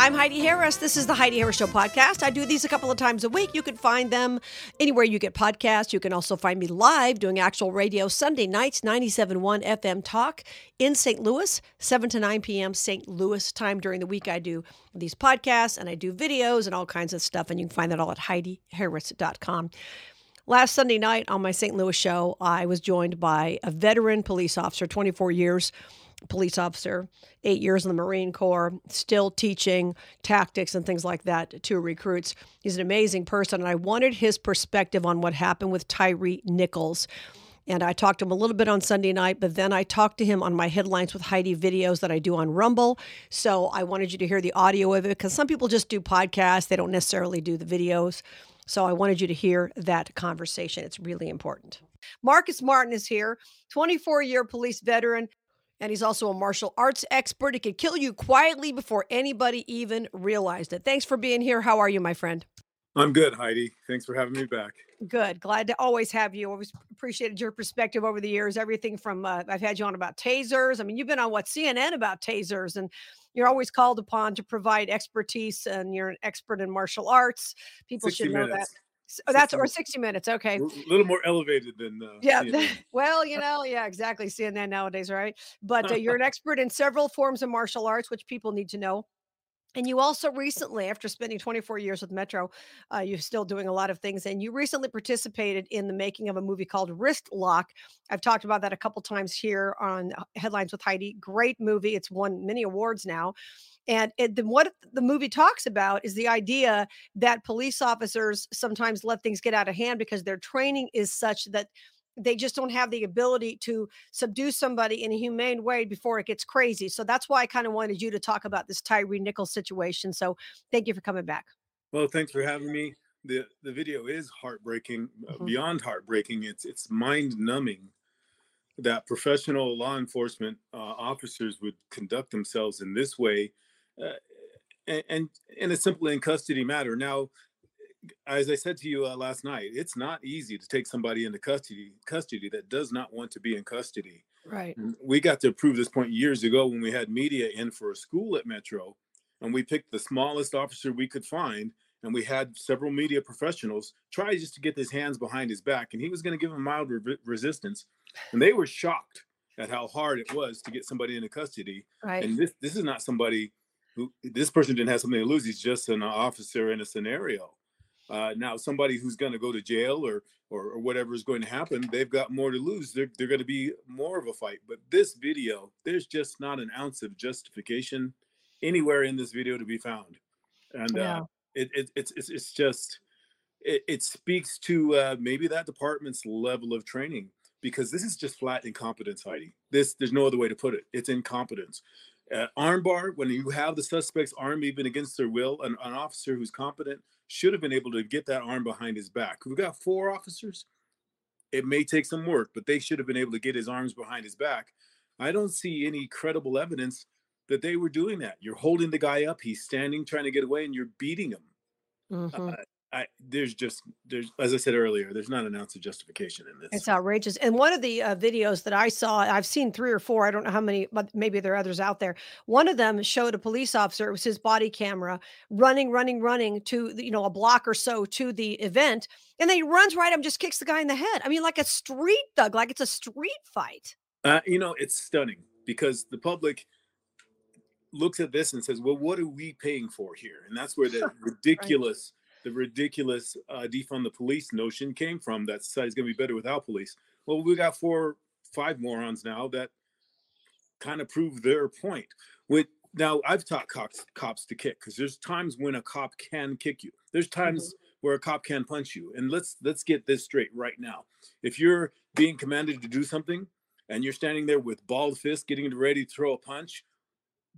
I'm Heidi Harris. This is the Heidi Harris Show podcast. I do these a couple of times a week. You can find them anywhere you get podcasts. You can also find me live doing actual radio Sunday nights, 97.1 FM Talk in St. Louis, 7 to 9 p.m. St. Louis time. During the week, I do these podcasts and I do videos and all kinds of stuff. And you can find that all at HeidiHarris.com. Last Sunday night on my St. Louis show, I was joined by a veteran police officer, 24 years police officer, eight years in the Marine Corps, still teaching tactics and things like that to recruits. He's an amazing person, and I wanted his perspective on what happened with Tyree Nichols. And I talked to him a little bit on Sunday night, but then I talked to him on my headlines with Heidi videos that I do on Rumble. So I wanted you to hear the audio of it because some people just do podcasts, they don't necessarily do the videos. So I wanted you to hear that conversation. It's really important. Marcus Martin is here, 24 year police veteran, and he's also a martial arts expert. He could kill you quietly before anybody even realized it. Thanks for being here. How are you, my friend? I'm good, Heidi. Thanks for having me back. Good. Glad to always have you. Always appreciated your perspective over the years. Everything from uh, I've had you on about tasers. I mean, you've been on what CNN about tasers, and you're always called upon to provide expertise. And you're an expert in martial arts. People should know minutes. that. Oh, that's or 60 minutes. Okay. A little more elevated than uh, yeah. well, you know, yeah, exactly. CNN nowadays, right? But uh, you're an expert in several forms of martial arts, which people need to know. And you also recently, after spending 24 years with Metro, uh, you're still doing a lot of things. And you recently participated in the making of a movie called Wrist Lock. I've talked about that a couple times here on uh, Headlines with Heidi. Great movie. It's won many awards now. And it, the, what the movie talks about is the idea that police officers sometimes let things get out of hand because their training is such that they just don't have the ability to subdue somebody in a humane way before it gets crazy. So that's why I kind of wanted you to talk about this Tyree Nichols situation. So thank you for coming back. Well, thanks for having me. The the video is heartbreaking, uh, mm-hmm. beyond heartbreaking. It's it's mind numbing that professional law enforcement uh, officers would conduct themselves in this way uh, and, and in a simple in custody matter. Now, as I said to you uh, last night, it's not easy to take somebody into custody custody that does not want to be in custody. Right. we got to prove this point years ago when we had media in for a school at Metro, and we picked the smallest officer we could find, and we had several media professionals try just to get his hands behind his back, and he was going to give them mild re- resistance, and they were shocked at how hard it was to get somebody into custody. Right. And this this is not somebody who this person didn't have something to lose. He's just an officer in a scenario. Uh, now, somebody who's going to go to jail or, or, or whatever is going to happen, they've got more to lose. They're they're going to be more of a fight. But this video, there's just not an ounce of justification anywhere in this video to be found, and yeah. uh, it, it, it's it's it's just it, it speaks to uh, maybe that department's level of training because this is just flat incompetence, Heidi. This there's no other way to put it. It's incompetence. Uh, armbar, when you have the suspect's arm even against their will, an, an officer who's competent should have been able to get that arm behind his back. We've got four officers. It may take some work, but they should have been able to get his arms behind his back. I don't see any credible evidence that they were doing that. You're holding the guy up, he's standing trying to get away, and you're beating him. Mm-hmm. Uh, I, there's just there's as I said earlier, there's not an ounce of justification in this. It's outrageous. And one of the uh, videos that I saw, I've seen three or four. I don't know how many, but maybe there are others out there. One of them showed a police officer. It was his body camera running, running, running to the, you know a block or so to the event, and then he runs right up, and just kicks the guy in the head. I mean, like a street thug, like it's a street fight. Uh, you know, it's stunning because the public looks at this and says, "Well, what are we paying for here?" And that's where the ridiculous. right the ridiculous uh, defund the police notion came from that society's going to be better without police. Well, we got four, five morons now that kind of prove their point. With now, I've taught cops cops to kick because there's times when a cop can kick you. There's times mm-hmm. where a cop can punch you. And let's let's get this straight right now. If you're being commanded to do something and you're standing there with balled fists getting ready to throw a punch,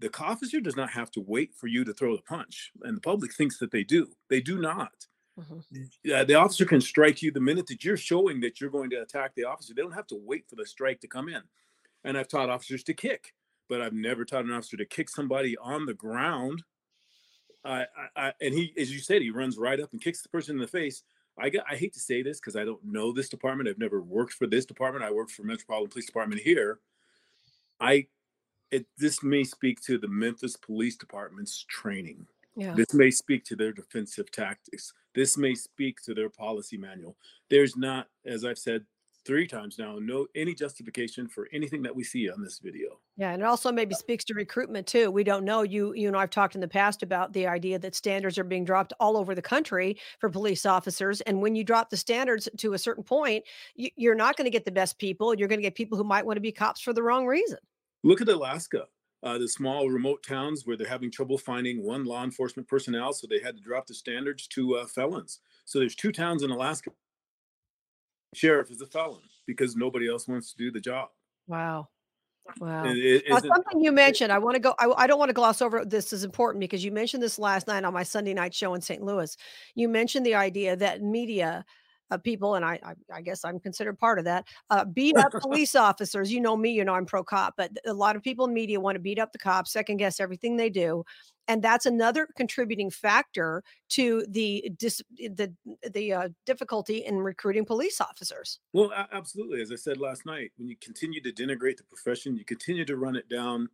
the officer does not have to wait for you to throw the punch, and the public thinks that they do. They do not. Mm-hmm. Uh, the officer can strike you the minute that you're showing that you're going to attack the officer. They don't have to wait for the strike to come in. And I've taught officers to kick, but I've never taught an officer to kick somebody on the ground. I, I, and he, as you said, he runs right up and kicks the person in the face. I got, I hate to say this because I don't know this department. I've never worked for this department. I worked for Metropolitan Police Department here. I it this may speak to the Memphis Police Department's training. Yeah. This may speak to their defensive tactics. This may speak to their policy manual. There's not, as I've said three times now, no any justification for anything that we see on this video. Yeah, and it also maybe speaks to recruitment too. We don't know. You you know, I've talked in the past about the idea that standards are being dropped all over the country for police officers, and when you drop the standards to a certain point, you, you're not going to get the best people. You're going to get people who might want to be cops for the wrong reason. Look at Alaska. Uh, the small remote towns where they're having trouble finding one law enforcement personnel, so they had to drop the standards to uh, felons. So there's two towns in Alaska. Sheriff is a felon because nobody else wants to do the job. Wow. Wow. And it Now, something you mentioned, I want to go. I, I don't want to gloss over. This is important because you mentioned this last night on my Sunday night show in St. Louis. You mentioned the idea that media uh, people, and I, I, I guess I'm considered part of that, uh, beat up police officers. You know me, you know I'm pro cop, but a lot of people in media want to beat up the cops, second guess everything they do, and that's another contributing factor to the dis, the the uh, difficulty in recruiting police officers. Well, absolutely. As I said last night, when you continue to denigrate the profession, you continue to run it down.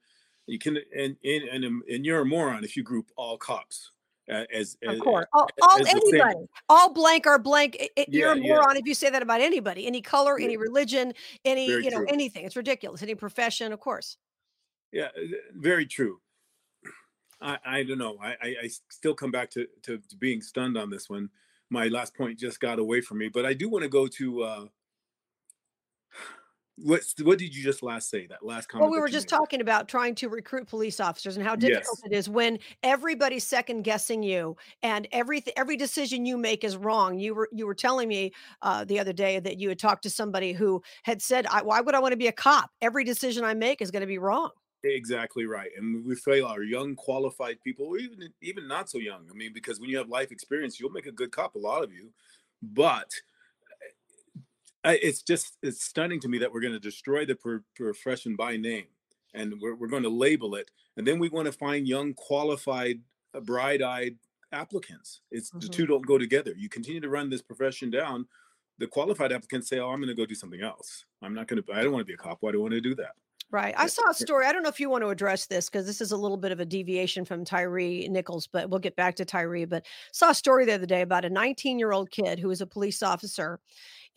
You can, and and and, and you're a moron if you group all cops uh, as, Of as course, all, all as the same- anybody, all blank or blank. It, it- you're a Yeah, yeah. moron if you say that about anybody, any color, any religion, any Very you know true. anything. It's ridiculous. Any profession, of course. Yeah, uh, very true. I, I don't know. I, I, I still come back to, to, to being stunned on this one. My last point just got away from me, but I do want to go to uh, what what did you just last say? That last comment. Well, we were just made? talking about trying to recruit police officers and how difficult Yes. it is when everybody's second guessing you and every every decision you make is wrong. You were you were telling me uh, the other day that you had talked to somebody who had said, I, "Why would I want to be a cop? Every decision I make is going to be wrong." Exactly right, and we fail our young, qualified people, or even even not so young. I mean, because when you have life experience, you'll make a good cop. A lot of you, but I, it's just it's stunning to me that we're going to destroy the pro- profession by name, and we're we're going to label it, and then we want to find young, qualified, uh, bright-eyed applicants. It's the Mhm. two don't go together. You continue to run this profession down. The qualified applicants say, "Oh, I'm going to go do something else. I'm not going to. I don't want to be a cop. Why do I want to do that?" Right. I saw a story. I don't know if you want to address this because this is a little bit of a deviation from Tyree Nichols, but we'll get back to Tyree. But saw a story the other day about a 19 year old kid who was a police officer.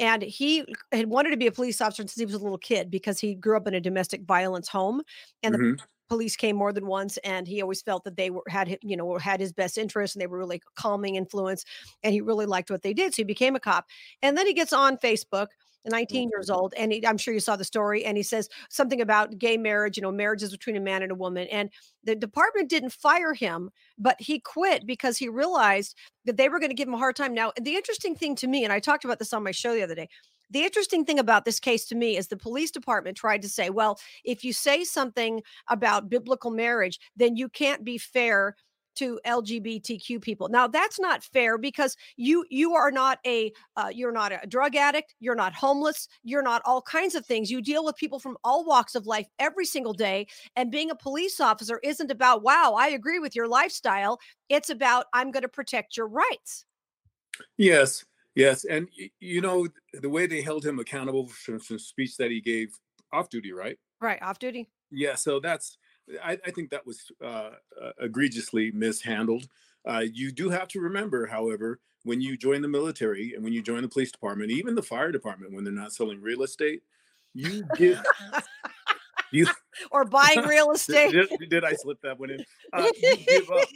And he had wanted to be a police officer since he was a little kid because he grew up in a domestic violence home. And the Mhm. police came more than once and he always felt that they were had you know had his best interest and they were really a calming influence and he really liked what they did so he became a cop and then he gets on facebook 19 years mm-hmm. old and he, i'm sure you saw the story and he says something about gay marriage you know marriages between a man and a woman and the department didn't fire him but he quit because he realized that they were going to give him a hard time. Now the interesting thing to me and i talked about this on my show the other day the interesting thing about this case to me is the police department tried to say, well, if you say something about biblical marriage, then you can't be fair to LGBTQ people. Now that's not fair because you you are not a uh, you're not a drug addict, you're not homeless, you're not all kinds of things. You deal with people from all walks of life every single day and being a police officer isn't about wow, I agree with your lifestyle. It's about I'm going to protect your rights. Yes, yes, and you know the way they held him accountable for some speech that he gave off duty, right? Right, off duty. Yeah, so that's I, I think that was uh, uh, egregiously mishandled. Uh, you do have to remember, however, when you join the military and when you join the police department, even the fire department, when they're not selling real estate, you give you or buying real estate. did, did I slip that one in? Uh, you give up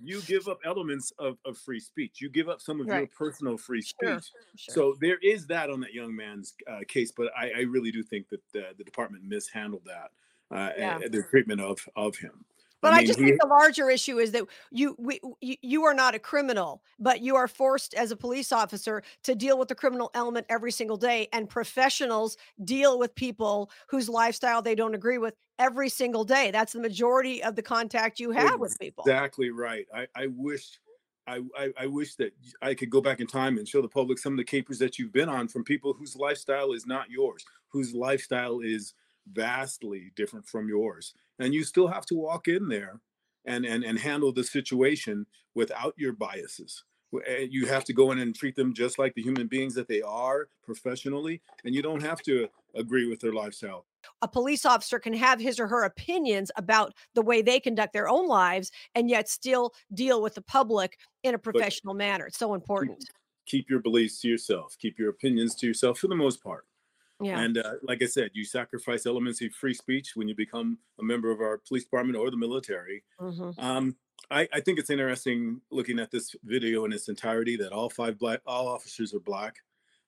you give up elements of, of free speech. You give up some of your personal free speech. Sure, sure. So there is that on that young man's uh, case, but I, I really do think that the, the department mishandled that uh, Yeah. uh, the treatment of of him. But I, mean, just he- think the larger issue is that you, we, you you are not a criminal, but you are forced as a police officer to deal with the criminal element every single day, and professionals deal with people whose lifestyle they don't agree with every single day. That's the majority of the contact you have with people. Exactly right. I, I wish I, I I wish that I could go back in time and show the public some of the capers that you've been on from people whose lifestyle is not yours, whose lifestyle is vastly different from yours. And you still have to walk in there and and, and handle the situation without your biases. Eh, You have to go in and treat them just like the human beings that they are professionally, and you don't have to agree with their lifestyle. a police officer can have his or her opinions about the way they conduct their own lives and yet still deal with the public in a professional but manner. It's so important. Keep your beliefs to yourself, keep your opinions to yourself for the most part. Yeah. And uh, like I said, you sacrifice elements of free speech when you become a member of our police department or the military. Mm-hmm. Um, I, I, think it's interesting looking at this video in its entirety that all five black, all officers are black.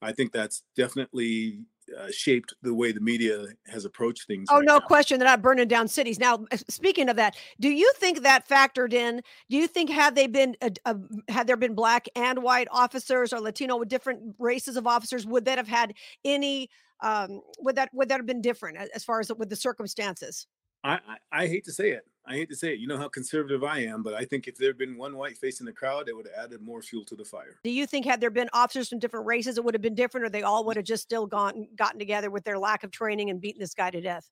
I think that's definitely uh, shaped the way the media has approached things. Oh, right no now. question. They're not burning down cities. Now, speaking of that, do you think that factored in? Do you think had they been uh, uh, had there been black and white officers or Latino with different races of officers, would that have had any? Um, would that would that have been different as far as with the circumstances? I, I, I hate to say it. I hate to say it. You know how conservative I am, but I think if there had been one white face in the crowd, it would have added more fuel to the fire. Do you think had there been officers from different races, it would have been different, or they all would have just still gone gotten together with their lack of training and beaten this guy to death?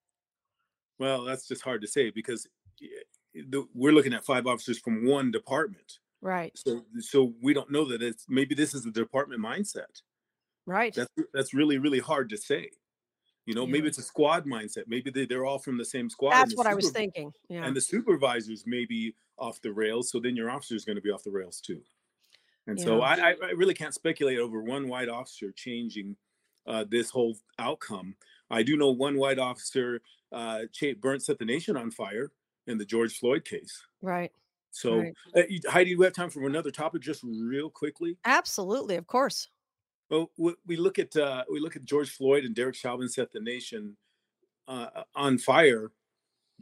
Well, that's just hard to say because the, we're looking at five officers from one department. Right. So so we don't know that it's maybe this is the department mindset. Right. That's that's really really hard to say. You know, yeah. maybe it's a squad mindset. Maybe they, they're all from the same squad. That's what I was thinking. Yeah. And the supervisors may be off the rails. So then your officer is going to be off the rails too. And yeah. so I, I really can't speculate over one white officer changing uh, this whole outcome. I do know one white officer uh, burnt set the nation on fire in the George Floyd case. Right. So, right. Uh, Heidi, do we have time for another topic just real quickly? Absolutely, of course. Well, we look at uh, we look at George Floyd and Derek Chauvin set the nation uh, on fire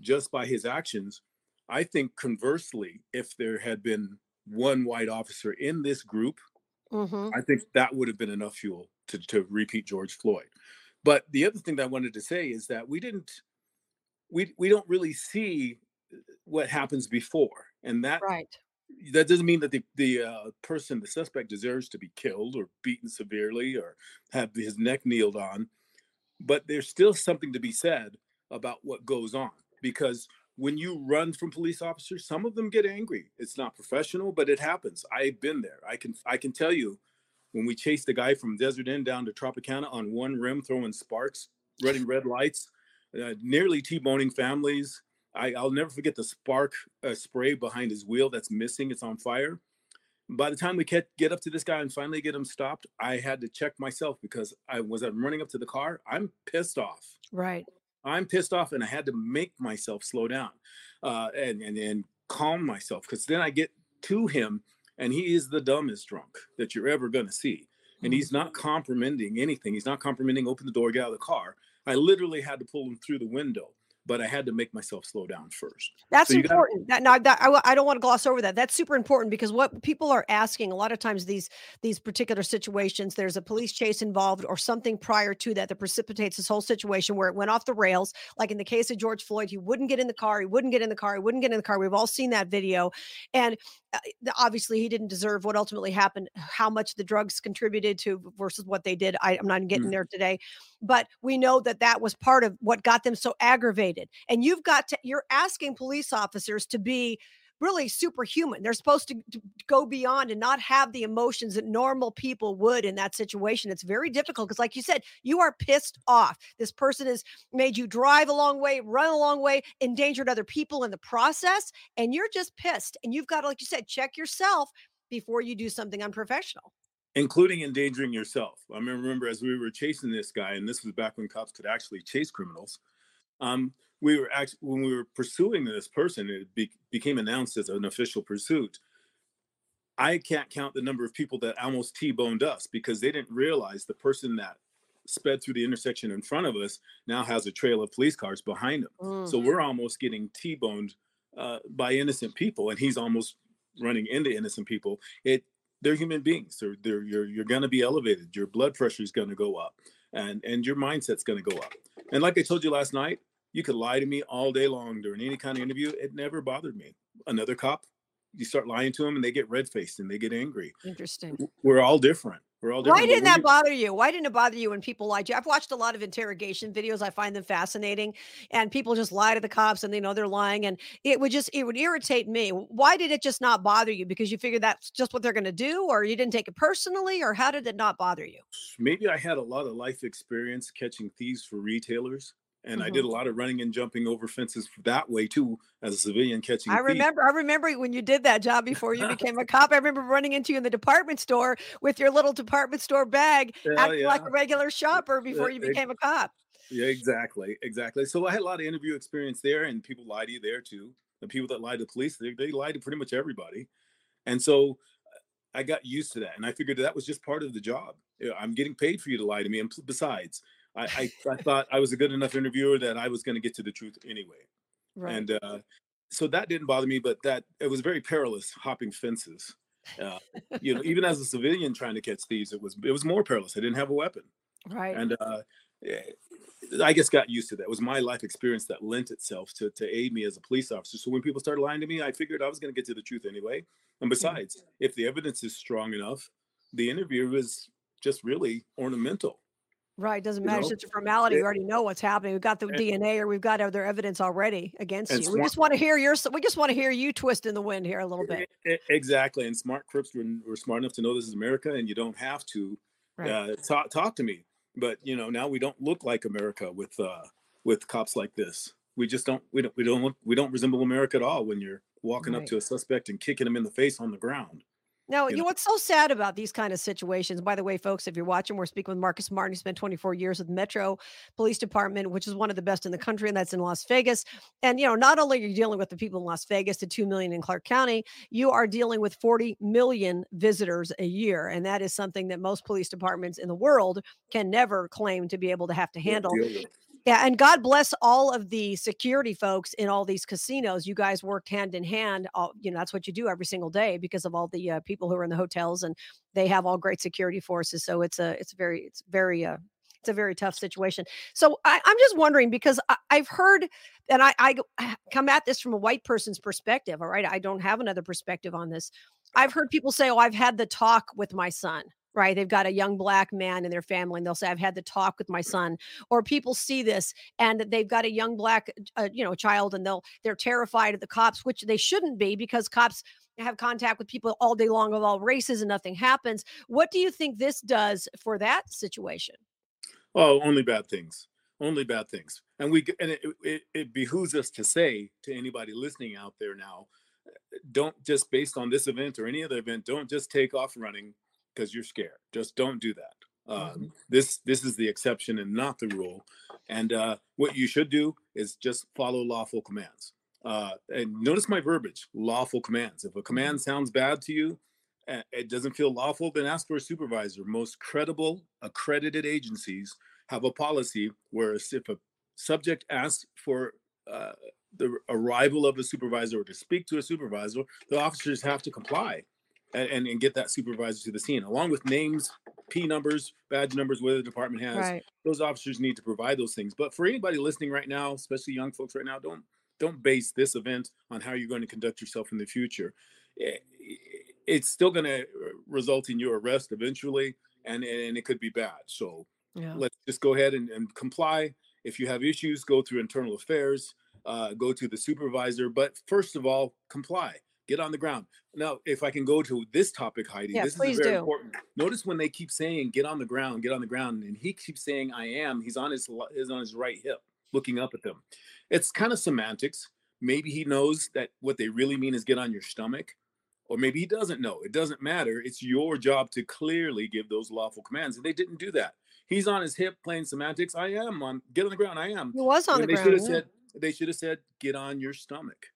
just by his actions. I think conversely, if there had been one white officer in this group, mm-hmm. I think that would have been enough fuel to, to repeat George Floyd. But the other thing that I wanted to say is that we didn't we we don't really see what happens before, and that right that doesn't mean that the the uh, person, the suspect, deserves to be killed or beaten severely or have his neck kneeled on. But there's still something to be said about what goes on because when you run from police officers, some of them get angry. It's not professional, but it happens. I've been there. I can I can tell you when we chased the guy from Desert Inn down to Tropicana on one rim, throwing sparks, running red lights, uh, nearly t-boning families I, will never forget the spark uh, spray behind his wheel that's missing. It's on fire. By the time we get, get up to this guy and finally get him stopped, I had to check myself because I was I'm running up to the car. I'm pissed off. Right. I'm pissed off, and I had to make myself slow down uh, and, and and calm myself because then I get to him, and he is the dumbest drunk that you're ever gonna see, and mm-hmm. he's not complimenting anything. He's not complimenting. Open the door, get out of the car. I literally had to pull him through the window but I had to make myself slow down first. That's so important. Gotta, that, no, that, I, I don't want to gloss over that. That's super important because what people are asking a lot of times these these particular situations, there's a police chase involved or something prior to that that precipitates this whole situation where it went off the rails. Like in the case of George Floyd, he wouldn't get in the car, he wouldn't get in the car, he wouldn't get in the car. We've all seen that video, and obviously he didn't deserve what ultimately happened. How much the drugs contributed to versus what they did, I, am not getting mm. there today, but we know that that was part of what got them so aggravated and you've got to you're asking police officers to be really superhuman. They're supposed to, to, go beyond and not have the emotions that normal people would in that situation. It's very difficult because, like you said, you are pissed off. This person has made you drive a long way, run a long way, endangered other people in the process, and you're just pissed. And you've got to, like you said, check yourself before you do something unprofessional. Including endangering yourself. I mean, remember as we were chasing this guy, and this was back when cops could actually chase criminals. Um, we were actually when we were pursuing this person, it be, became announced as an official pursuit. I can't count the number of people that almost T-boned us because they didn't realize the person that sped through the intersection in front of us now has a trail of police cars behind him. Mm. So we're almost getting T-boned uh, by innocent people, and he's almost running into innocent people. It they're human beings. They're, they're you're you're gonna be elevated. Your blood pressure is gonna go up, and and your mindset's gonna go up. And like I told you last night, you could lie to me all day long during any kind of interview. It never bothered me. Another cop, you start lying to them and they get red faced and they get angry. Interesting. We're all different. We're all different. Why didn't that bother you? Why didn't it bother you when people lied to you? I've watched a lot of interrogation videos. I find them fascinating. And people just lie to the cops and they know they're lying. And it would just, it would irritate me. Why did it just not bother you? Because you figured that's just what they're going to do, or you didn't take it personally, or how did it not bother you? Maybe I had a lot of life experience catching thieves for retailers and mm-hmm. I did a lot of running and jumping over fences that way too, as a civilian catching. I remember, I remember when you did that job before you became a cop. I remember running into you in the department store with your little department store bag, yeah, acting yeah. like a regular shopper before you became a cop. Yeah, exactly, exactly. So I had a lot of interview experience there, and people lie to you there too. The people that lie to police, they, they lie to pretty much everybody, and so I got used to that, and I figured that was just part of the job. I'm getting paid for you to lie to me, and besides, I, I, I thought I was a good enough interviewer that I was going to get to the truth anyway. Right. And uh, so that didn't bother me, but that it was very perilous hopping fences. Uh, you know, even as a civilian trying to catch thieves, it was it was more perilous. I didn't have a weapon. Right. And uh, eh, I guess got used to that. It was my life experience that lent itself to to aid me as a police officer. So when people started lying to me, I figured I was going to get to the truth anyway. And besides, mm-hmm. if the evidence is strong enough, the interview is just really ornamental. Right. Doesn't matter. You know? It's a formality. We already know what's happening. We've got the and, DNA or we've got other evidence already against you. Smart, we just want to hear your we just want to hear you twist in the wind here a little bit. Exactly. And smart Crips were, were smart enough to know this is America and you don't have to right. uh, talk talk to me. But you know, now we don't look like America with uh with cops like this. We just don't we don't we don't look we don't resemble America at all when you're walking right. up to a suspect and kicking him in the face on the ground. No, you know what's so sad about these kind of situations? By the way, folks, if you're watching, we're speaking with Marcus Martin. He spent 24 years with Metro Police Department, which is one of the best in the country, and that's in Las Vegas. And you know, not only are you dealing with the people in Las Vegas, the two million in Clark County, you are dealing with 40 million visitors a year, and that is something that most police departments in the world can never claim to be able to have to handle. Yeah, and God bless all of the security folks in all these casinos. You guys worked hand in hand. All, you know, that's what you do every single day because of all the uh, people who are in the hotels, and they have all great security forces. So it's a, it's very, it's very, uh, it's a very tough situation. So I, am just wondering because I, have heard, and I, I come at this from a white person's perspective. All right, I don't have another perspective on this. I've heard people say, "Oh, I've had the talk with my son." Right? They've got a young black man in their family and they'll say, I've had the talk with my son. Or people see this and they've got a young black, uh, you know, child and they'll, they're terrified of the cops, which they shouldn't be because cops have contact with people all day long of all races and nothing happens. What do you think this does for that situation? Oh, only bad things. Only bad things. And we and it, it, it behooves us to say to anybody listening out there now, don't just based on this event or any other event, don't just take off running because you're scared. Just don't do that. mm-hmm. Um, this this is the exception and not the rule. And uh, what you should do is just follow lawful commands. Uh, and notice my verbiage: lawful commands. If a command mm-hmm. sounds bad to you, it doesn't feel lawful, then ask for a supervisor. Most credible, accredited agencies have a policy where if a subject asks for uh, the arrival of a supervisor or to speak to a supervisor, the officers have to comply and, and, get that supervisor to the scene along with names p numbers badge numbers where the department has. Right. those officers need to provide those things. But for anybody listening right now especially young folks right now don't don't base this event on how you're going to conduct yourself in the future. It's still going to result in your arrest eventually and and it could be bad. So yeah. let's just go ahead and, and comply. If you have issues go through internal affairs uh, go to the supervisor. But first of all comply get on the ground. Now, if I can go to this topic, Heidi, yeah, this is very do. important. Notice when they keep saying "get on the ground, get on the ground," and he keeps saying "I am." He's on his is on his right hip, looking up at them. It's kind of semantics. Maybe he knows that what they really mean is "get on your stomach," or maybe he doesn't know. It doesn't matter. It's your job to clearly give those lawful commands, and they didn't do that. He's on his hip playing semantics. I am on. Get on the ground. I am. He was on when the they ground. Should have yeah. said. They should have said, "Get on your stomach."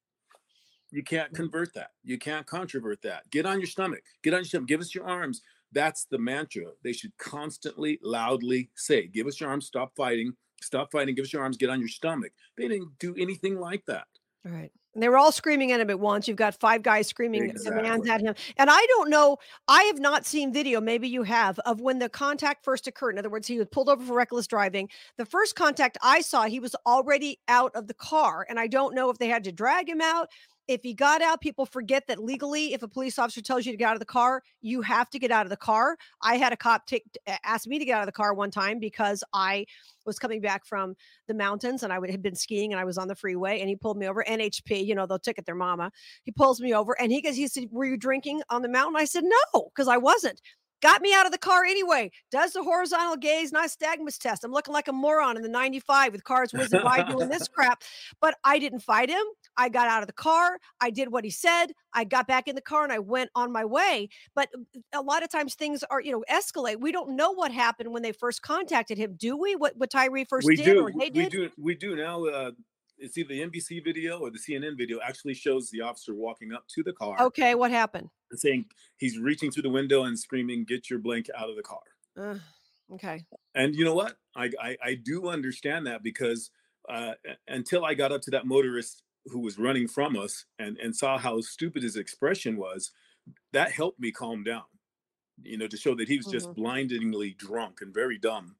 You can't convert that. You can't controvert that. Get on your stomach. Get on your stomach. Give us your arms. That's the mantra they should constantly, loudly say. Give us your arms. Stop fighting. Stop fighting. Give us your arms. Get on your stomach. They didn't do anything like that. All right. And they were all screaming at him at once. You've got five guys screaming exactly. commands at him. And I don't know, I have not seen video, maybe you have, of when the contact first occurred. In other words, he was pulled over for reckless driving. The first contact I saw, he was already out of the car. And I don't know if they had to drag him out if he got out, people forget that legally, if a police officer tells you to get out of the car, you have to get out of the car. I had a cop take ask me to get out of the car one time because I was coming back from the mountains and I would have been skiing and I was on the freeway and he pulled me over. NHP, you know, they'll ticket their mama. He pulls me over and he goes, he said, "Were you drinking on the mountain?" I said, "No, because I wasn't." got me out of the car anyway. Does the horizontal gaze nystagmus test. I'm looking like a moron in the 95 with cars whizzing by doing this crap. But I didn't fight him. I got out of the car. I did what he said. I got back in the car and I went on my way. But uh, a lot of times things are, you know, escalate. We don't know what happened when they first contacted him, do we? What what Tyree first we did do. or they we did? do. We do now. Uh, it's either the NBC video or the CNN video actually shows the officer walking up to the car Okay, what happened? and saying he's reaching through the window and screaming, "Get your blank out of the car." Uh, okay. And you know what? I I, I do understand that because uh, until I got up to that motorist who was running from us and and saw how stupid his expression was, that helped me calm down. You know, to show that he was just Mhm. blindingly drunk and very dumb.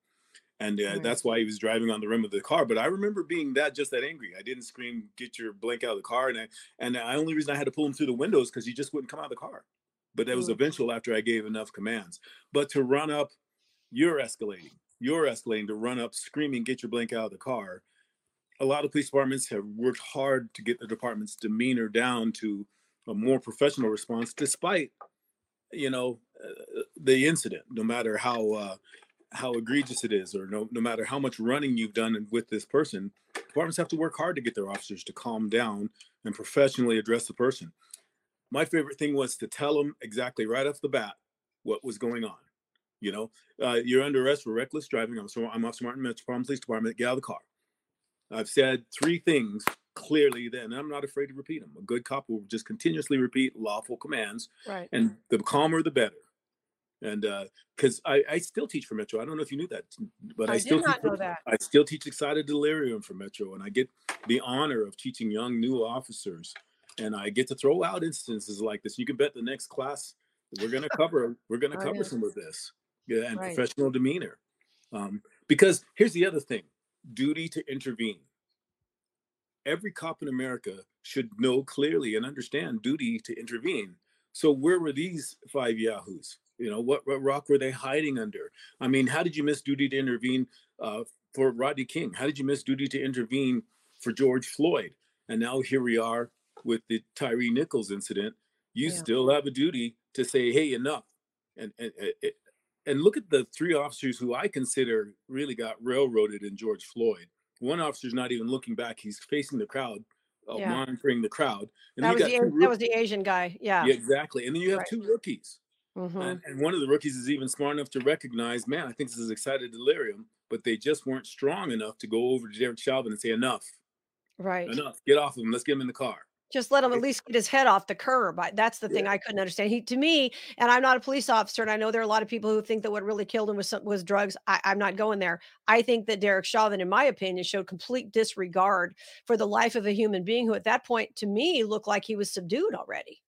And uh, Right. that's why he was driving on the rim of the car. But I remember being that just that angry. I didn't scream, "Get your blank out of the car!" And I, and the only reason I had to pull him through the windows because he just wouldn't come out of the car. But that was Mm. eventual after I gave enough commands. But to run up, you're escalating. You're escalating to run up, screaming, "Get your blank out of the car!" A lot of police departments have worked hard to get the department's demeanor down to a more professional response, despite, you know, uh, the incident. No matter how uh, how egregious it is, or no no matter how much running you've done with this person, departments have to work hard to get their officers to calm down and professionally address the person. My favorite thing was to tell them exactly right off the bat what was going on. You know, uh, you're under arrest for reckless driving. I'm, so, I'm Officer Martin, Metropolitan Police Department. Get out of the car. I've said three things clearly then, and I'm not afraid to repeat them. A good cop will just continuously repeat lawful commands, Right. and the calmer the better. And because I, I still teach for Metro, I don't know if you knew that, but I, I still teach for- that. I still teach excited delirium for Metro, and I get the honor of teaching young new officers, and I get to throw out instances like this. You can bet the next class we're going to cover, we're going to cover some of this, yeah, and Right. professional demeanor. Um, because here's the other thing: duty to intervene. Every cop in America should know clearly and understand duty to intervene. So where were these five yahoos? You know, what, what rock were they hiding under? I mean, how did you miss duty to intervene uh, for Rodney King? How did you miss duty to intervene for George Floyd? And now here we are with the Tyree Nichols incident. You Yeah. still have a duty to say, "Hey, enough!" And and and- and look at the three officers who I consider really got railroaded in George Floyd. One officer's not even looking back; he's facing the crowd, uh, Yeah. monitoring the crowd. And That was, the, that was the Asian guy. Yeah. yeah, exactly. And then you have Right. two rookies. Mhm. And, and one of the rookies is even smart enough to recognize, man, I think this is excited delirium, but they just weren't strong enough to go over to Derek Chauvin and say, enough, Right. enough, get off of him, let's get him in the car. Just let him at least get his head off the curb. I, that's the thing I couldn't understand. He, to me, and I'm not a police officer, and I know there are a lot of people who think that what really killed him was some, was drugs. I, I'm not going there. I think that Derek Chauvin, in my opinion, showed complete disregard for the life of a human being who, at that point, to me, looked like he was subdued already.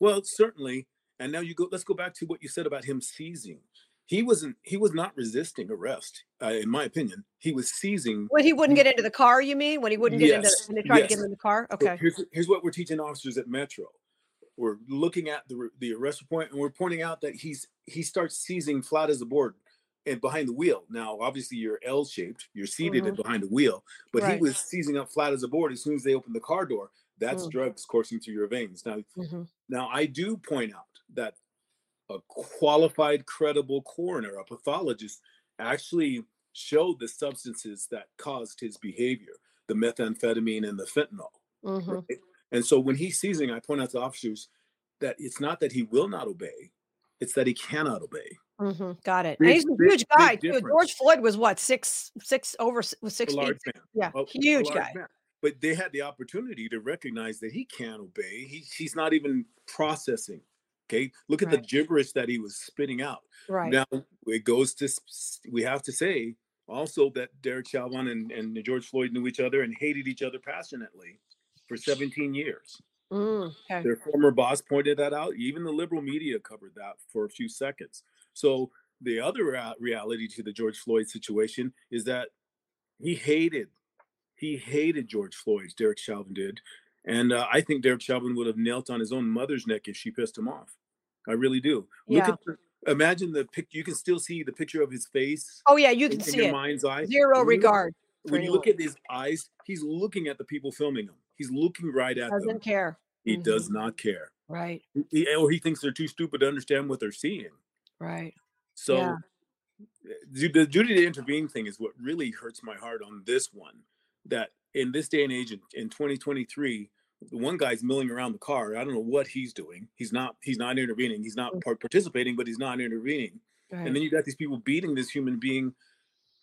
Well, certainly. And now you go, let's go back to what you said about him seizing. He wasn't, he was not resisting arrest, uh, in my opinion. He was seizing. When he wouldn't get into the car, you mean? When he wouldn't get into Yes, when they tried to get yes. him in the car? So Okay. Here's, here's what we're teaching officers at Metro. We're looking at the, the arrest report and we're pointing out that he's he starts seizing flat as a board and behind the wheel. Now, obviously, you're L shaped, you're seated and behind the wheel, but he Mm-hmm. Was seizing up flat as a board as soon as they opened the car door. That's Mm. drugs coursing through your veins. Now, Mhm. now I do point out that a qualified, credible coroner, a pathologist, actually showed the substances that caused his behavior, the methamphetamine and the fentanyl. Mhm. Right? And so when he's seizing, I point out to officers that it's not that he will not obey, it's that he cannot obey. Mhm. Got it. Big- and he's a huge big guy too. George Floyd was what six six over was six A feet. Yeah, a- a huge large guy. man. But they had the opportunity to recognize that he can't obey. He, he's not even processing. Okay. Look at the gibberish that he was spitting out. Right. Now it goes to we have to say also that Derek Chauvin and, and George Floyd knew each other and hated each other passionately for 17 years. Mm, okay. Their former boss pointed that out. Even the liberal media covered that for a few seconds. So the other rea- reality to the George Floyd situation is that he hated, he hated George Floyd. Derek Chauvin did, and uh, I think Derek Chauvin would have knelt on his own mother's neck if she pissed him off. I really do. Look Yeah. at the, imagine the pic. You can still see the picture of his face Oh yeah, you in, can in see your it. mind's eye. Zero When regard. for When you look at his eyes, he's looking at the people filming him. He's looking right at them. Doesn't care. He Mhm. does not care. Right. He, or he thinks they're too stupid to understand what they're seeing. Right. So Yeah. the duty to intervene thing is what really hurts my heart on this one. That in this day and age, in, in 2023, the one guy's milling around the car. I don't know what he's doing. He's not. He's not intervening. He's not Mm. participating, but he's not intervening. Right. And then you got these people beating this human being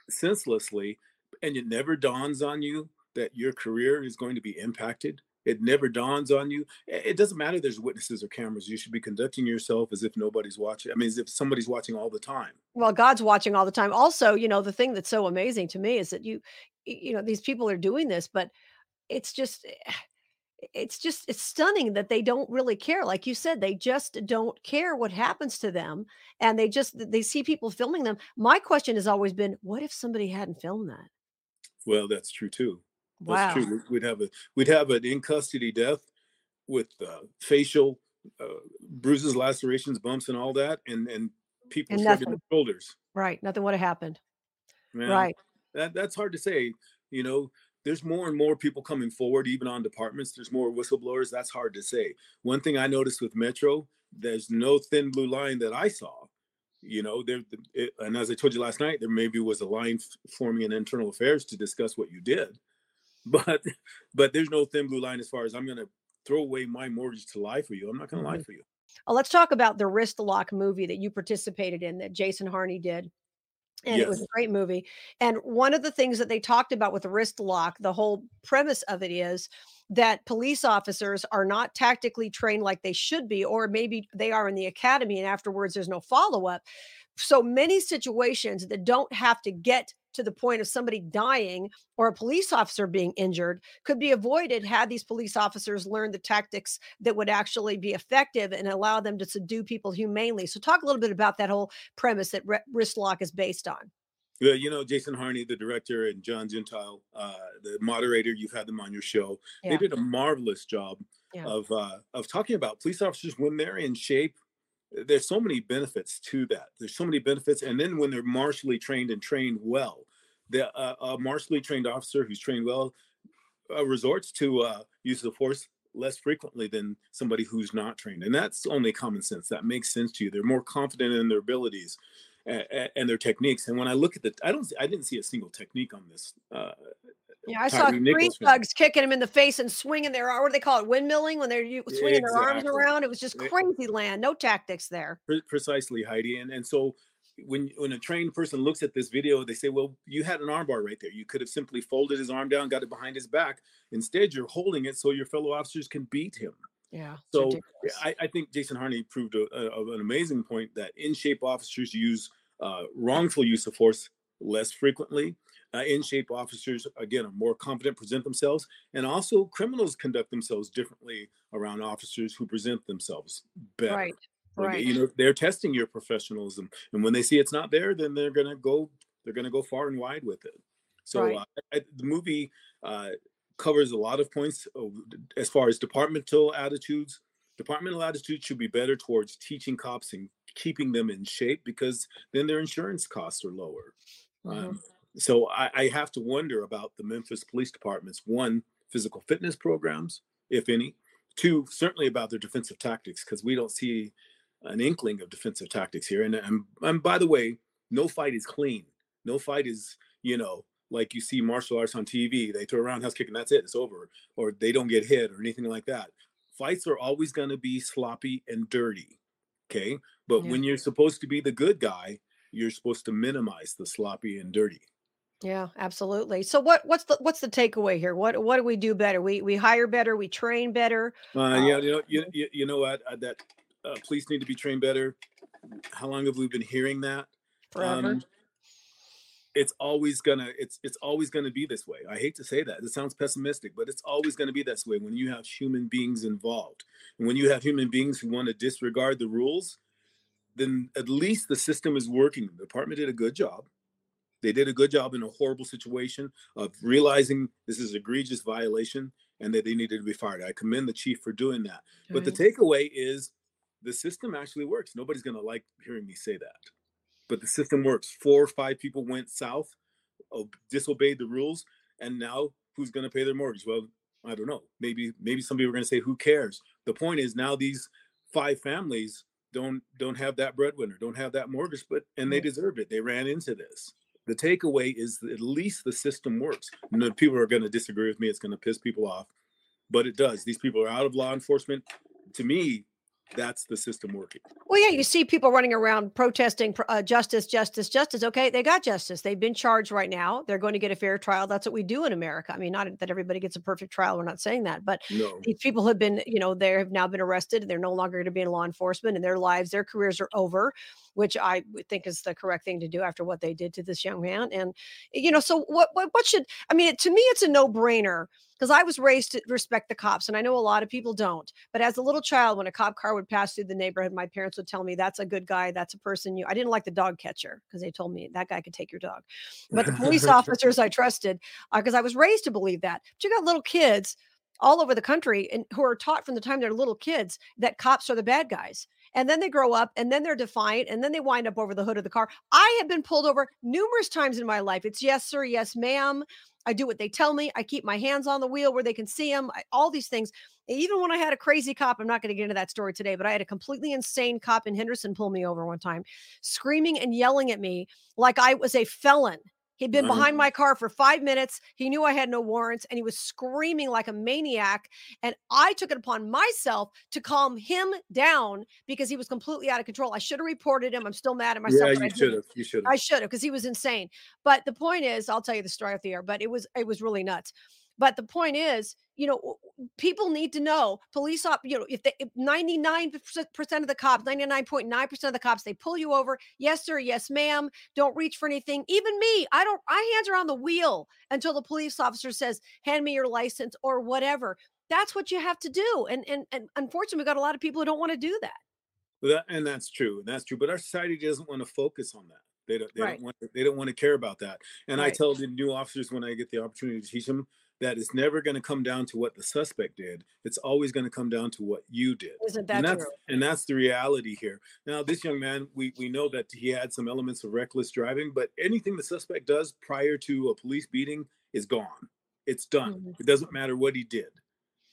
senselessly, and it never dawns on you that your career is going to be impacted. It never dawns on you. It doesn't matter. There's witnesses or cameras. You should be conducting yourself as if nobody's watching. I mean, as if somebody's watching all the time. well god's watching all the time also you know the thing that's so amazing to me is that you you know these people are doing this but it's just eh, it's just it's stunning that they don't really care like you said they just don't care what happens to them and they just they see people filming them my question has always been what if somebody hadn't filmed that Well, that's true too. wow That's true. We- We'd have a we'd have an in custody death with uh, facial uh, bruises, lacerations, bumps, and all that, and and people And shrugging their shoulders. right nothing would have happened Man, right that that's hard to say. You know, there's more and more people coming forward, even on departments. There's more whistleblowers. That's hard to say. One thing I noticed with Metro, there's no thin blue line that I saw. You know, there, it, and as I told you last night, there maybe was a line f- forming in internal affairs to discuss what you did, but but there's no thin blue line as far as I'm going to throw away my mortgage to lie for you. I'm not going to lie Mhm. for you. Oh, let's talk about the wrist lock movie that you participated in that Jason Harney did. And it was a great movie. And one of the things that they talked about with wrist lock, the whole premise of it is that police officers are not tactically trained like they should be, or maybe they are in the academy and afterwards there's no follow up. So many situations that don't have to get to the point of somebody dying or a police officer being injured could be avoided had these police officers learned the tactics that would actually be effective and allow them to subdue people humanely. So, talk a little bit about that whole premise that re- wrist lock is based on. Well, you know, Jason Harney, the director, and John Gentile, uh, the moderator, you've had them on your show. Yeah. They did a marvelous job Yeah. of uh, of talking about police officers when they're in shape. There's so many benefits to that. There's so many benefits, and then when they're martially trained and trained well, the uh, a martially trained officer who's trained well uh, resorts to uh, use of force less frequently than somebody who's not trained, and that's only common sense. That makes sense to you. They're more confident in their abilities and, and their techniques. And when I look at the, I don't, I didn't see a single technique on this. Yeah, I saw three Nichols thugs kicking him in the face and swinging their what do they call it? Windmilling when they're swinging their arms around. It was just crazy land. No tactics there. Precisely heidi and and so when when a trained person looks at this video they say well you had an armbar right there you could have simply folded his arm down got it behind his back instead you're holding it so your fellow officers can beat him Yeah. so. I, I think jason harney proved a, a- an amazing point that in shape officers use uh, wrongful use of force less frequently uh, in shape officers again are more confident present themselves and also criminals conduct themselves differently around officers who present themselves better right. Okay, Right. You know, they're testing your professionalism, and when they see it's not there, then they're gonna go. They're gonna go far and wide with it. So Right. uh, I, the movie uh, covers a lot of points of, as far as departmental attitudes. Departmental attitudes should be better towards teaching cops and keeping them in shape because then their insurance costs are lower. Mhm. Um, so I, I have to wonder about the Memphis Police Department's one physical fitness programs, if any. Two, certainly about their defensive tactics because we don't see an inkling of defensive tactics here. And, and and by the way, no fight is clean. No fight is you know like you see martial arts on TV. They throw a roundhouse kick and that's it. It's over. Or they don't get hit or anything like that. Fights are always going to be sloppy and dirty. Okay, but Yeah. when you're supposed to be the good guy, you're supposed to minimize the sloppy and dirty. Yeah, absolutely. So what what's the what's the takeaway here? What what do we do better? We we hire better, we train better. Uh, Uh, yeah, you know, you, you, you know what? Uh, that uh, police need to be trained better. How long have we been hearing that? Forever. Um, it's always gonna it's it's always gonna be this way. I hate to say that. It sounds pessimistic, but it's always gonna be this way when you have human beings involved. And when you have human beings who want to disregard the rules, then at least the system is working. The department did a good job. They did a good job in a horrible situation of realizing this is egregious violation and that they needed to be fired. I commend the chief for doing that. But the takeaway is the system actually works. Nobody's going to like hearing me say that. But the system works. Four or five people went south, ob- disobeyed the rules, and now who's going to pay their mortgage? Well, I don't know. Maybe maybe some people are going to say who cares. The point is now these five families don't don't have that breadwinner, don't have that mortgage, but and they deserve it. They ran into this. The takeaway is that at least the system works. And people are going to disagree with me. It's going to piss people off, but it does. These people are out of law enforcement. To me, that's the system working. Well, yeah, you see people running around protesting uh, justice, justice, justice. Okay, they got justice. They've been charged right now. They're going to get a fair trial. That's what we do in America. I mean, not that everybody gets a perfect trial. We're not saying that, but no. these people have been, you know, they have now been arrested. They're no longer going to be in law enforcement, and their lives, their careers are over, which I think is the correct thing to do after what they did to this young man. And you know, so what? What, what should? I mean, to me, it's a no brainer because I was raised to respect the cops, and I know a lot of people don't. But as a little child, when a cop car would pass through the neighborhood, my parents would tell me, "That's a good guy. That's a person you." I didn't like the dog catcher because they told me that guy could take your dog, but the police officers I trusted because uh, I was raised to believe that. But you got little kids all over the country and who are taught from the time they're little kids that cops are the bad guys and then they grow up and then they're defiant and then they wind up over the hood of the car. I have been pulled over numerous times in my life. It's yes, sir, yes, ma'am. I do what they tell me. I keep my hands on the wheel where they can see them. I, all these things. Even when I had a crazy cop, I'm not going to get into that story today, but I had a completely insane cop in Henderson pull me over one time, screaming and yelling at me like I was a felon He'd been mm-hmm. behind my car for five minutes. He knew I had no warrants and he was screaming like a maniac. And I took it upon myself to calm him down because he was completely out of control. I should have reported him. I'm still mad at myself. Yeah, you should have. You should have. I should have because he was insane. But the point is, I'll tell you the story off the air, but it was it was really nuts. But the point is, you know, people need to know police op, you know, if they 99% of the cops, 99.9% of the cops, they pull you over. Yes, sir. Yes, ma'am. Don't reach for anything. Even me, I don't, I hands are on the wheel until the police officer says, hand me your license or whatever. That's what you have to do. And and and unfortunately, we've got a lot of people who don't want to do that. Well, that and that's true. And that's true. But our society doesn't want to focus on that. They don't. They right. don't want. They don't want to care about that. And right. I tell the new officers when I get the opportunity to teach them, that it's never going to come down to what the suspect did. It's always going to come down to what you did. Isn't that and that's, true? And that's the reality here. Now, this young man, we, we know that he had some elements of reckless driving, but anything the suspect does prior to a police beating is gone. It's done. Mm-hmm. It doesn't matter what he did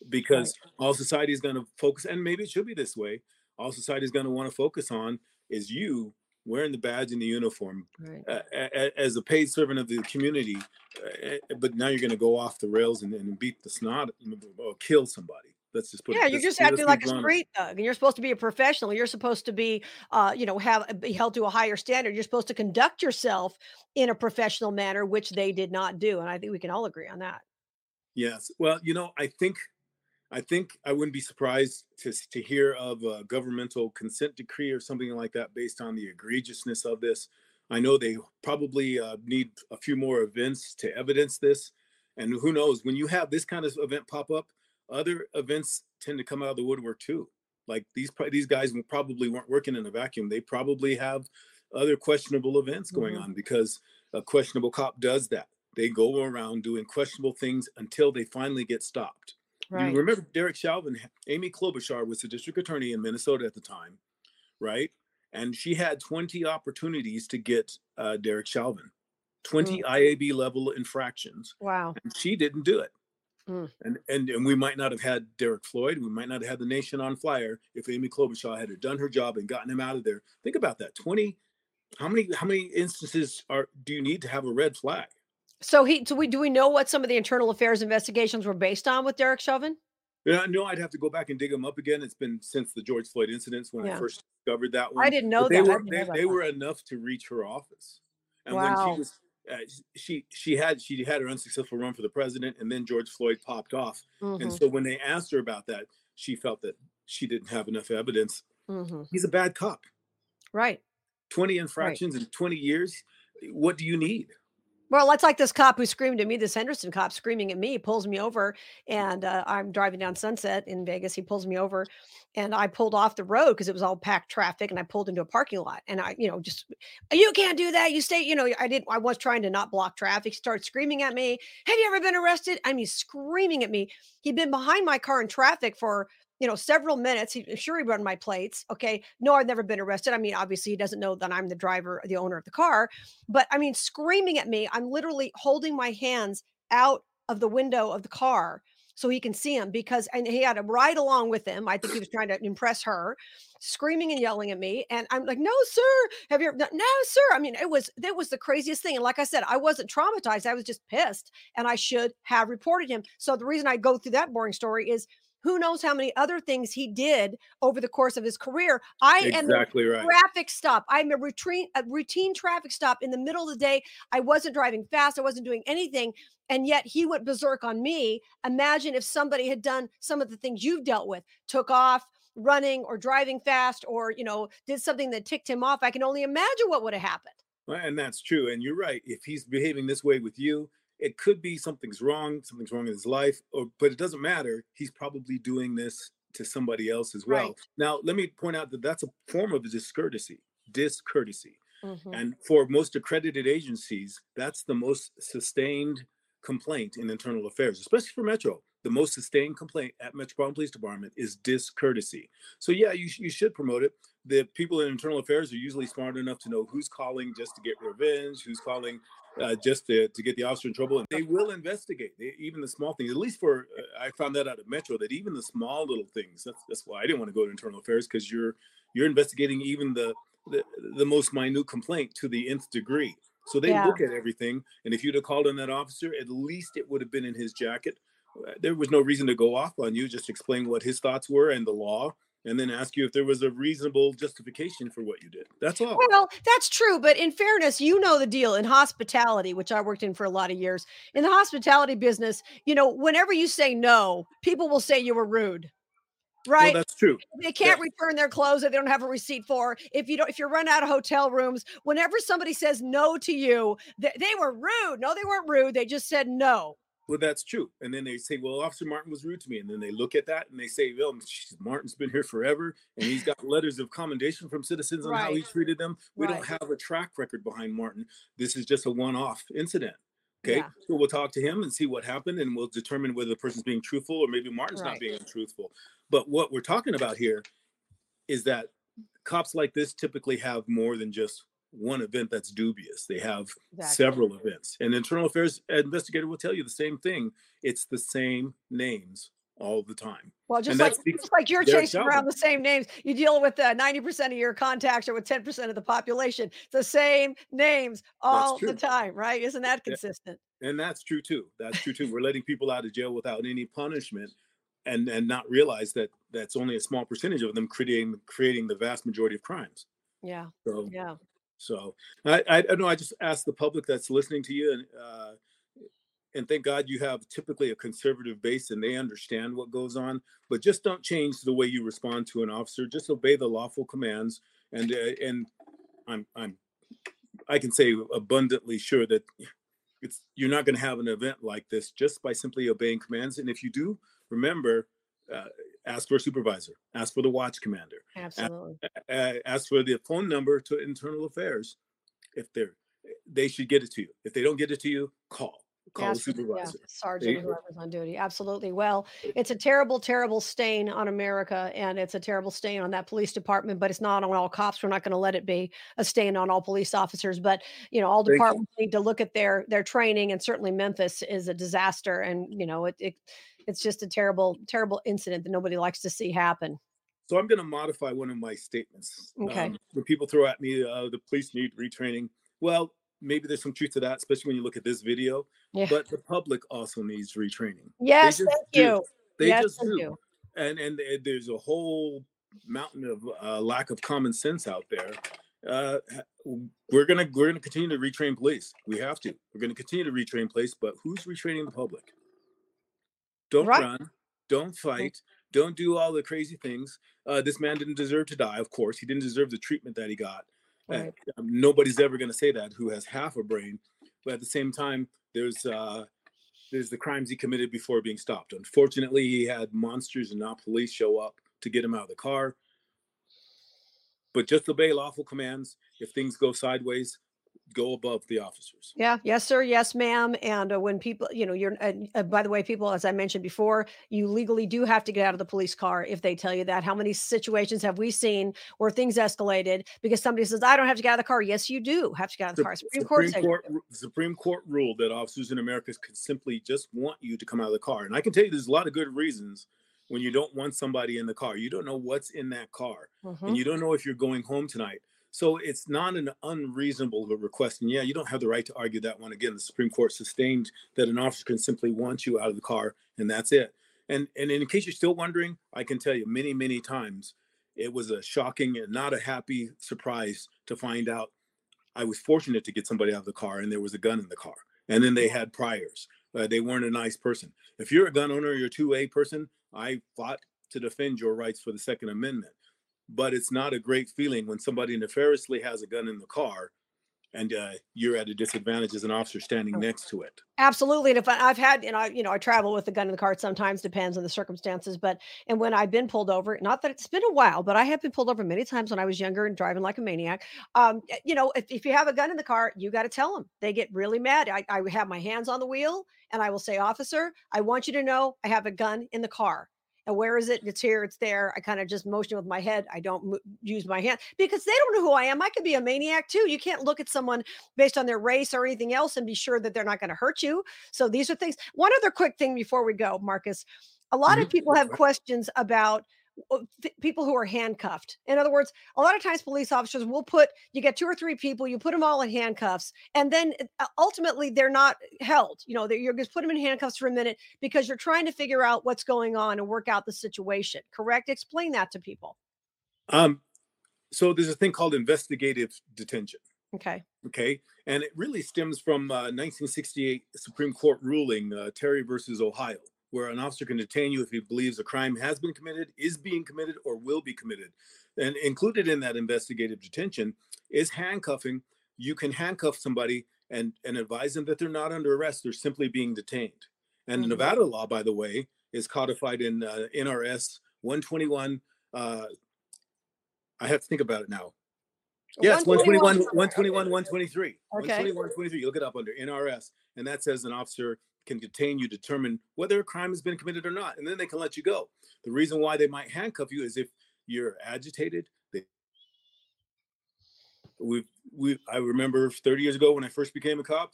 because right. all society is going to focus, and maybe it should be this way. All society is going to want to focus on is you wearing the badge and the uniform right. uh, as a paid servant of the community, uh, but now you're going to go off the rails and, and beat the snot or kill somebody. Let's just put yeah, it, you're just acting like a street thug, and you're supposed to be a professional. You're supposed to be, uh, you know, have be held to a higher standard. You're supposed to conduct yourself in a professional manner, which they did not do, and I think we can all agree on that. Yes, well, you know, I think I think I wouldn't be surprised to, to hear of a governmental consent decree or something like that based on the egregiousness of this. I know they probably uh, need a few more events to evidence this. And who knows, when you have this kind of event pop up, other events tend to come out of the woodwork too. Like these these guys probably weren't working in a vacuum. They probably have other questionable events going mm-hmm. on because a questionable cop does that. They go around doing questionable things until they finally get stopped. Right. You remember Derek Chauvin, Amy Klobuchar was the district attorney in Minnesota at the time, right? And she had 20 opportunities to get uh, Derek Chauvin, 20 mm. IAB level infractions. Wow. And she didn't do it. Mm. And, and and we might not have had Derek Floyd. We might not have had the nation on fire if Amy Klobuchar had done her job and gotten him out of there. Think about that. 20 how many how many instances are do you need to have a red flag? So he, so we do we know what some of the internal affairs investigations were based on with Derek Chauvin? Yeah, no, I'd have to go back and dig them up again. It's been since the George Floyd incidents when yeah. I first discovered that one. I didn't know but that. They were, they, they were enough to reach her office. And wow. when she was, uh, she she had she had her unsuccessful run for the president, and then George Floyd popped off. Mm-hmm. And so when they asked her about that, she felt that she didn't have enough evidence. Mm-hmm. He's a bad cop. Right. Twenty infractions right. in twenty years. What do you need? Well, it's like this cop who screamed at me, this Henderson cop screaming at me, pulls me over, and uh, I'm driving down Sunset in Vegas. He pulls me over, and I pulled off the road because it was all packed traffic, and I pulled into a parking lot. And I, you know, just you can't do that. You stay, you know, I didn't, I was trying to not block traffic. He screaming at me. Have you ever been arrested? I mean, screaming at me. He'd been behind my car in traffic for you know, several minutes. He sure he run my plates. Okay. No, I've never been arrested. I mean, obviously he doesn't know that I'm the driver, the owner of the car, but I mean, screaming at me. I'm literally holding my hands out of the window of the car so he can see him because and he had to ride along with him. I think he was trying to impress her, screaming and yelling at me. And I'm like, no, sir. Have you ever no, sir? I mean, it was it was the craziest thing. And like I said, I wasn't traumatized. I was just pissed. And I should have reported him. So the reason I go through that boring story is who knows how many other things he did over the course of his career. I exactly am a right. traffic stop. I'm a routine a routine traffic stop in the middle of the day. I wasn't driving fast. I wasn't doing anything. And yet he went berserk on me. Imagine if somebody had done some of the things you've dealt with, took off, running or driving fast or you know did something that ticked him off i can only imagine what would have happened and that's true and you're right if he's behaving this way with you it could be something's wrong, something's wrong in his life, or but it doesn't matter. He's probably doing this to somebody else as well. Right. Now, let me point out that that's a form of discourtesy, discourtesy. Mm-hmm. And for most accredited agencies, that's the most sustained complaint in internal affairs, especially for Metro. The most sustained complaint at Metropolitan Police Department is discourtesy. So yeah, you, you should promote it. The people in internal affairs are usually smart enough to know who's calling just to get revenge, who's calling uh, just to, to get the officer in trouble. And they will investigate they, even the small things. At least for uh, I found that out at Metro that even the small little things. That's that's why I didn't want to go to internal affairs because you're you're investigating even the, the the most minute complaint to the nth degree. So they yeah. look at everything. And if you'd have called on that officer, at least it would have been in his jacket. There was no reason to go off on you. Just explain what his thoughts were and the law and then ask you if there was a reasonable justification for what you did. That's all. Well, that's true. But in fairness, you know the deal in hospitality, which I worked in for a lot of years. In the hospitality business, you know, whenever you say no, people will say you were rude. Right. Well, that's true. They can't return their clothes that they don't have a receipt for. If you don't, if you're run out of hotel rooms, whenever somebody says no to you, they, they were rude. No, they weren't rude. They just said no well, that's true. And then they say, well, Officer Martin was rude to me. And then they look at that and they say, well, Martin's been here forever. And he's got letters of commendation from citizens on right. how he treated them. We right. don't have a track record behind Martin. This is just a one off incident. Okay. Yeah. So we'll talk to him and see what happened and we'll determine whether the person's being truthful or maybe Martin's right. not being truthful. But what we're talking about here is that cops like this typically have more than just one event that's dubious. They have exactly. several events. And internal affairs investigator will tell you the same thing. It's the same names all the time. Well, just like just like you're chasing around the same names, you deal with uh, 90% of your contacts or with 10% of the population. The same names all the time, right? Isn't that consistent? And that's true too. That's true too. We're letting people out of jail without any punishment and and not realize that that's only a small percentage of them creating creating the vast majority of crimes. Yeah. So yeah. So I, I don't know. I just ask the public that's listening to you, and uh, and thank God you have typically a conservative base and they understand what goes on. But just don't change the way you respond to an officer. Just obey the lawful commands, and uh, and I'm I'm I can say abundantly sure that it's you're not going to have an event like this just by simply obeying commands. And if you do, remember. Uh, ask for a supervisor, ask for the watch commander, absolutely, ask, ask for the phone number to internal affairs. If they're, they should get it to you. If they don't get it to you, call call the supervisor. Yeah, sergeant whoever's on duty. Absolutely. Well, it's a terrible, terrible stain on America, and it's a terrible stain on that police department. But it's not on all cops. We're not going to let it be a stain on all police officers. But you know, all departments need to look at their their training, and certainly Memphis is a disaster. And you know, it, it it's just a terrible, terrible incident that nobody likes to see happen. So I'm going to modify one of my statements. Okay. Um, when people throw at me, uh, the police need retraining. Well, maybe there's some truth to that, especially when you look at this video. Yeah. But the public also needs retraining. Yes, thank do. you. They yes, just do. You. And and there's a whole mountain of uh, lack of common sense out there. Uh, we're gonna we're gonna continue to retrain police. We have to. We're gonna continue to retrain police, but who's retraining the public? Don't right. run. Don't fight. Don't do all the crazy things. Uh, this man didn't deserve to die. Of course, he didn't deserve the treatment that he got. Right. Um, nobody's ever going to say that who has half a brain. But at the same time, there's uh, there's the crimes he committed before being stopped. Unfortunately, he had monsters and not police show up to get him out of the car. But just obey lawful commands. If things go sideways, go above the officers. Yeah, yes, sir, yes, ma'am. And uh, when people, you know, you're, uh, uh, by the way, people, as I mentioned before, you legally do have to get out of the police car if they tell you that. How many situations have we seen where things escalated because somebody says, I don't have to get out of the car? Yes, you do have to get out of the, the car. Supreme, Supreme Court, Court Supreme Court ruled that officers in America can simply just want you to come out of the car. And I can tell you there's a lot of good reasons when you don't want somebody in the car. You don't know what's in that car, mm-hmm. and you don't know if you're going home tonight. So it's not an unreasonable request. And yeah, you don't have the right to argue that one. Again, the Supreme Court sustained that an officer can simply want you out of the car, and that's it. And and in case you're still wondering, I can tell you many, many times it was a shocking and not a happy surprise to find out I was fortunate to get somebody out of the car and there was a gun in the car. And then they had priors. Uh, they weren't a nice person. If you're a gun owner, you're a 2A person, I fought to defend your rights for the Second Amendment. But it's not a great feeling when somebody nefariously has a gun in the car and uh, you're at a disadvantage as an officer standing oh. next to it. Absolutely. And if I, have had, and I, you know, I travel with a gun in the car. Sometimes depends on the circumstances, but and when I've been pulled over, not that it's been a while, but I have been pulled over many times when I was younger and driving like a maniac. Um, you know, if, if you have a gun in the car, you got to tell them. They get really mad. I, I have my hands on the wheel and I will say, "Officer, I want you to know I have a gun in the car." And where is it? It's here. It's there. I kind of just motion with my head. I don't mo- use my hand because they don't know who I am. I could be a maniac too. You can't look at someone based on their race or anything else and be sure that they're not going to hurt you. So these are things. One other quick thing before we go, Marcus. A lot mm-hmm. of people have questions about people who are handcuffed. In other words, a lot of times police officers will put you get two or three people, you put them all in handcuffs, and then uh, ultimately they're not held. You know, you're just put them in handcuffs for a minute because you're trying to figure out what's going on and work out the situation. Correct? Explain that to people. Um, so there's a thing called investigative detention. Okay. Okay, and it really stems from uh, 1968 Supreme Court ruling uh, Terry versus Ohio where an officer can detain you if he believes a crime has been committed, is being committed, or will be committed. And included in that investigative detention is handcuffing. You can handcuff somebody and, and advise them that they're not under arrest, they're simply being detained. And mm-hmm. Nevada law, by the way, is codified in uh, NRS 121. Uh, I have to think about it now. Yes, 121, 121, 123. Okay. 121, 123. You look it up under NRS, and that says an officer can detain you, determine whether a crime has been committed or not, and then they can let you go. The reason why they might handcuff you is if you're agitated. They, we we I remember 30 years ago when I first became a cop,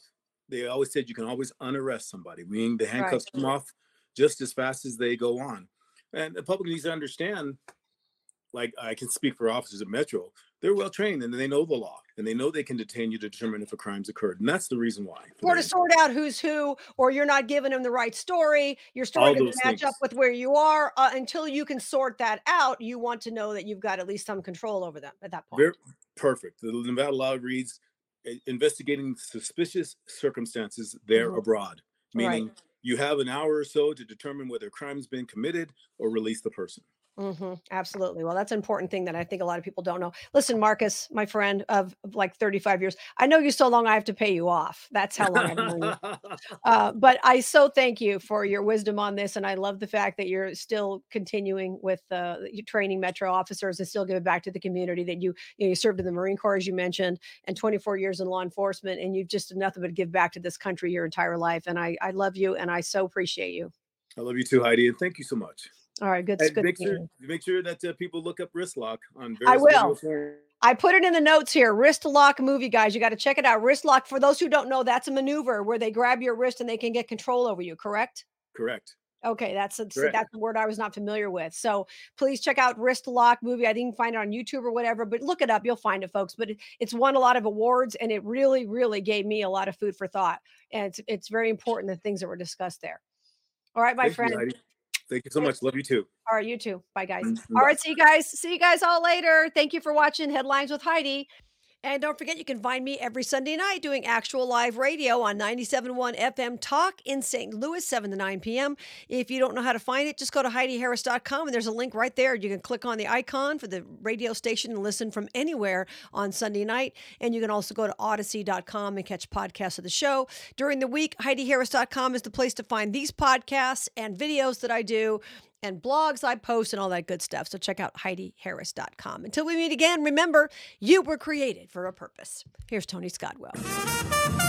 they always said you can always unarrest somebody, meaning the handcuffs right. come off just as fast as they go on. And the public needs to understand, like I can speak for officers at Metro, they're well trained and they know the law and they know they can detain you to determine if a crime's occurred. And that's the reason why. Or to sort out who's who, or you're not giving them the right story. Your story doesn't match things. up with where you are. Uh, until you can sort that out, you want to know that you've got at least some control over them at that point. Very, perfect. The Nevada law reads investigating suspicious circumstances there mm-hmm. abroad, meaning right. you have an hour or so to determine whether a crime's been committed or release the person. Mm-hmm. Absolutely. Well, that's an important thing that I think a lot of people don't know. Listen, Marcus, my friend of, like 35 years, I know you so long I have to pay you off. That's how long I've known you. Uh, but I so thank you for your wisdom on this. And I love the fact that you're still continuing with uh, training Metro officers and still giving back to the community that you, you, know, you served in the Marine Corps, as you mentioned, and 24 years in law enforcement. And you've just nothing but give back to this country your entire life. And I, I love you and I so appreciate you. I love you too, Heidi. And thank you so much. All right, good. good make sure make sure that uh, people look up wrist lock on. I will. I put it in the notes here. Wrist lock movie, guys. You got to check it out. Wrist lock. For those who don't know, that's a maneuver where they grab your wrist and they can get control over you. Correct. Correct. Okay, that's a, that's a word I was not familiar with. So please check out Wrist Lock movie. I didn't find it on YouTube or whatever, but look it up. You'll find it, folks. But it, it's won a lot of awards, and it really, really gave me a lot of food for thought. And it's it's very important the things that were discussed there. All right, my Thank friend. You, Thank you so much. Love you too. All right, you too. Bye, guys. All right, see you guys. See you guys all later. Thank you for watching Headlines with Heidi. And don't forget, you can find me every Sunday night doing actual live radio on 97.1 FM Talk in St. Louis, 7 to 9 p.m. If you don't know how to find it, just go to HeidiHarris.com and there's a link right there. You can click on the icon for the radio station and listen from anywhere on Sunday night. And you can also go to Audacy.com and catch podcasts of the show. During the week, HeidiHarris.com is the place to find these podcasts and videos that I do and blogs I post and all that good stuff. So check out HeidiHarris.com. Until we meet again, remember, you were created for a purpose. Here's Tony Scottwell.